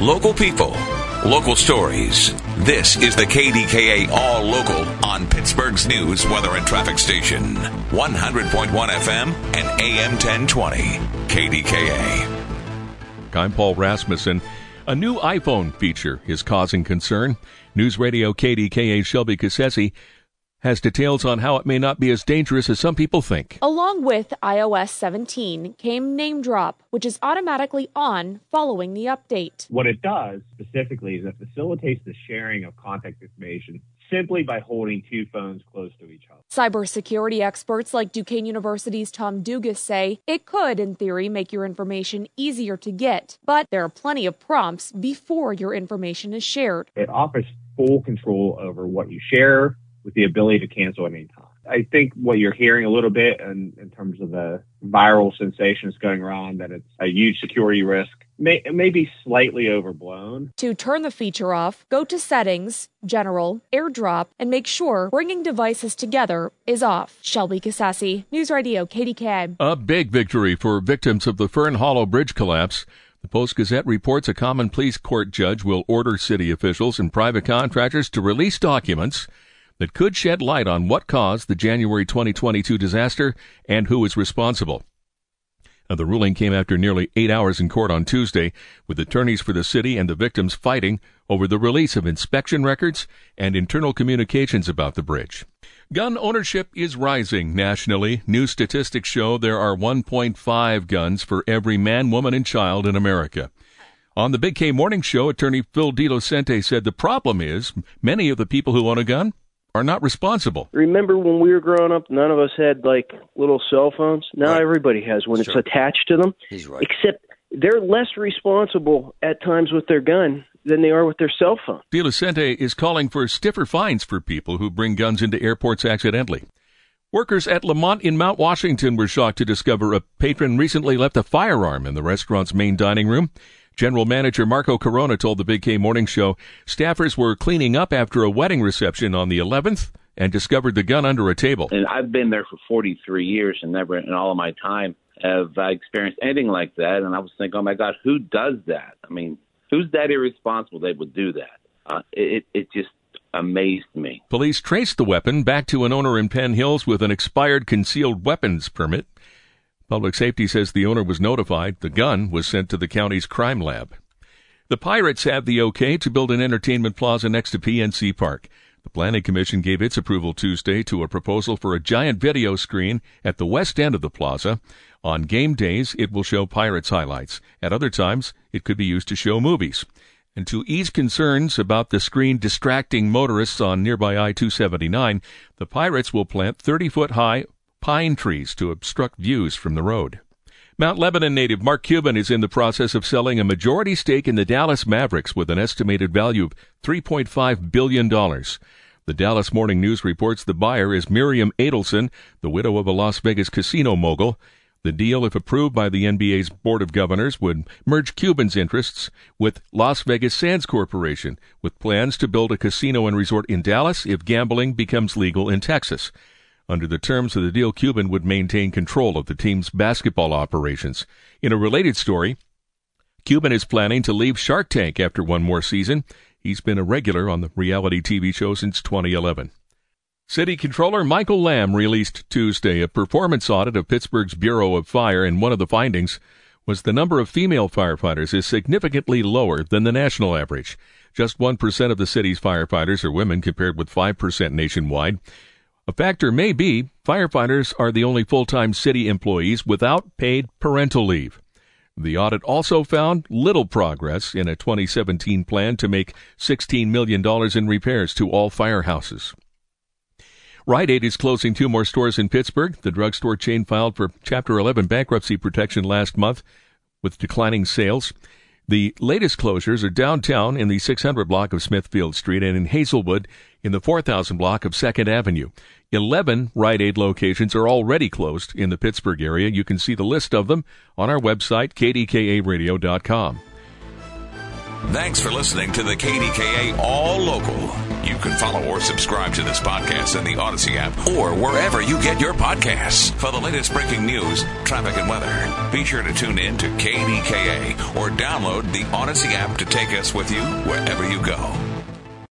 Local people, local stories. This is the KDKA All Local on Pittsburgh's news, weather, and traffic station. 100.1 FM and AM 1020. KDKA. I'm Paul Rasmussen. A new iPhone feature is causing concern. News Radio KDKA Shelby Cassesse has details on how it may not be as dangerous as some people think. Along with iOS 17 came NameDrop, which is automatically on following the update. What it does specifically is it facilitates the sharing of contact information simply by holding two phones close to each other. Cybersecurity experts like Duquesne University's Tom Dugas say it could, in theory, make your information easier to get, but there are plenty of prompts before your information is shared. It offers full control over what you share, with the ability to cancel at any time. I think what you're hearing a little bit in, in terms of the viral sensations going around that it's a huge security risk may, may be slightly overblown. To turn the feature off, go to Settings, General, AirDrop, and make sure bringing devices together is off. Shelby Cassesse, News Radio, KDKA. A big victory for victims of the Fern Hollow Bridge collapse. The Post Gazette reports a common pleas court judge will order city officials and private contractors to release documents that could shed light on what caused the January 2022 disaster and who is responsible. Now, the ruling came after nearly eight hours in court on Tuesday, with attorneys for the city and the victims fighting over the release of inspection records and internal communications about the bridge. Gun ownership is rising nationally. New statistics show there are 1.5 guns for every man, woman, and child in America. On the Big K Morning Show, attorney Phil DiLucente said the problem is many of the people who own a gun are not responsible. Remember when we were growing up, none of us had like little cell phones. Now right. everybody has when sure. it's attached to them. He's right. Except they're less responsible at times with their gun than they are with their cell phone. DiLucente is calling for stiffer fines for people who bring guns into airports accidentally. Workers at LeMont in Mount Washington were shocked to discover a patron recently left a firearm in the restaurant's main dining room. General Manager Marco Corona told the Big K Morning Show staffers were cleaning up after a wedding reception on the 11th and discovered the gun under a table. And I've been there for 43 years and never in all of my time have I experienced anything like that. And I was thinking, oh my God, who does that? I mean, who's that irresponsible they would do that? Uh, it, it just amazed me. Police traced the weapon back to an owner in Penn Hills with an expired concealed weapons permit. Public Safety says the owner was notified. The gun was sent to the county's crime lab. The Pirates have the okay to build an entertainment plaza next to PNC Park. The Planning Commission gave its approval Tuesday to a proposal for a giant video screen at the west end of the plaza. On game days, it will show Pirates highlights. At other times, it could be used to show movies. And to ease concerns about the screen distracting motorists on nearby I 279, the Pirates will plant 30 foot high pine trees to obstruct views from the road. Mount Lebanon native Mark Cuban is in the process of selling a majority stake in the Dallas Mavericks with an estimated value of $3.5 billion. The Dallas Morning News reports the buyer is Miriam Adelson, the widow of a Las Vegas casino mogul. The deal, if approved by the NBA's Board of Governors, would merge Cuban's interests with Las Vegas Sands Corporation, with plans to build a casino and resort in Dallas if gambling becomes legal in Texas. Under the terms of the deal, Cuban would maintain control of the team's basketball operations. In a related story, Cuban is planning to leave Shark Tank after one more season. He's been a regular on the reality TV show since 2011. City Controller Michael Lamb released Tuesday a performance audit of Pittsburgh's Bureau of Fire, and one of the findings was the number of female firefighters is significantly lower than the national average. Just 1% of the city's firefighters are women compared with 5% nationwide. A factor may be firefighters are the only full time city employees without paid parental leave. The audit also found little progress in a 2017 plan to make $16 million in repairs to all firehouses. Rite Aid is closing two more stores in Pittsburgh. The drugstore chain filed for Chapter 11 bankruptcy protection last month with declining sales. The latest closures are downtown in the 600 block of Smithfield Street and in Hazelwood in the 4000 block of 2nd Avenue. 11 Rite Aid locations are already closed in the Pittsburgh area. You can see the list of them on our website, kdkaradio.com. Thanks for listening to the KDKA All Local. You can follow or subscribe to this podcast in the Audacy app or wherever you get your podcasts. For the latest breaking news, traffic, and weather, be sure to tune in to KDKA or download the Audacy app to take us with you wherever you go.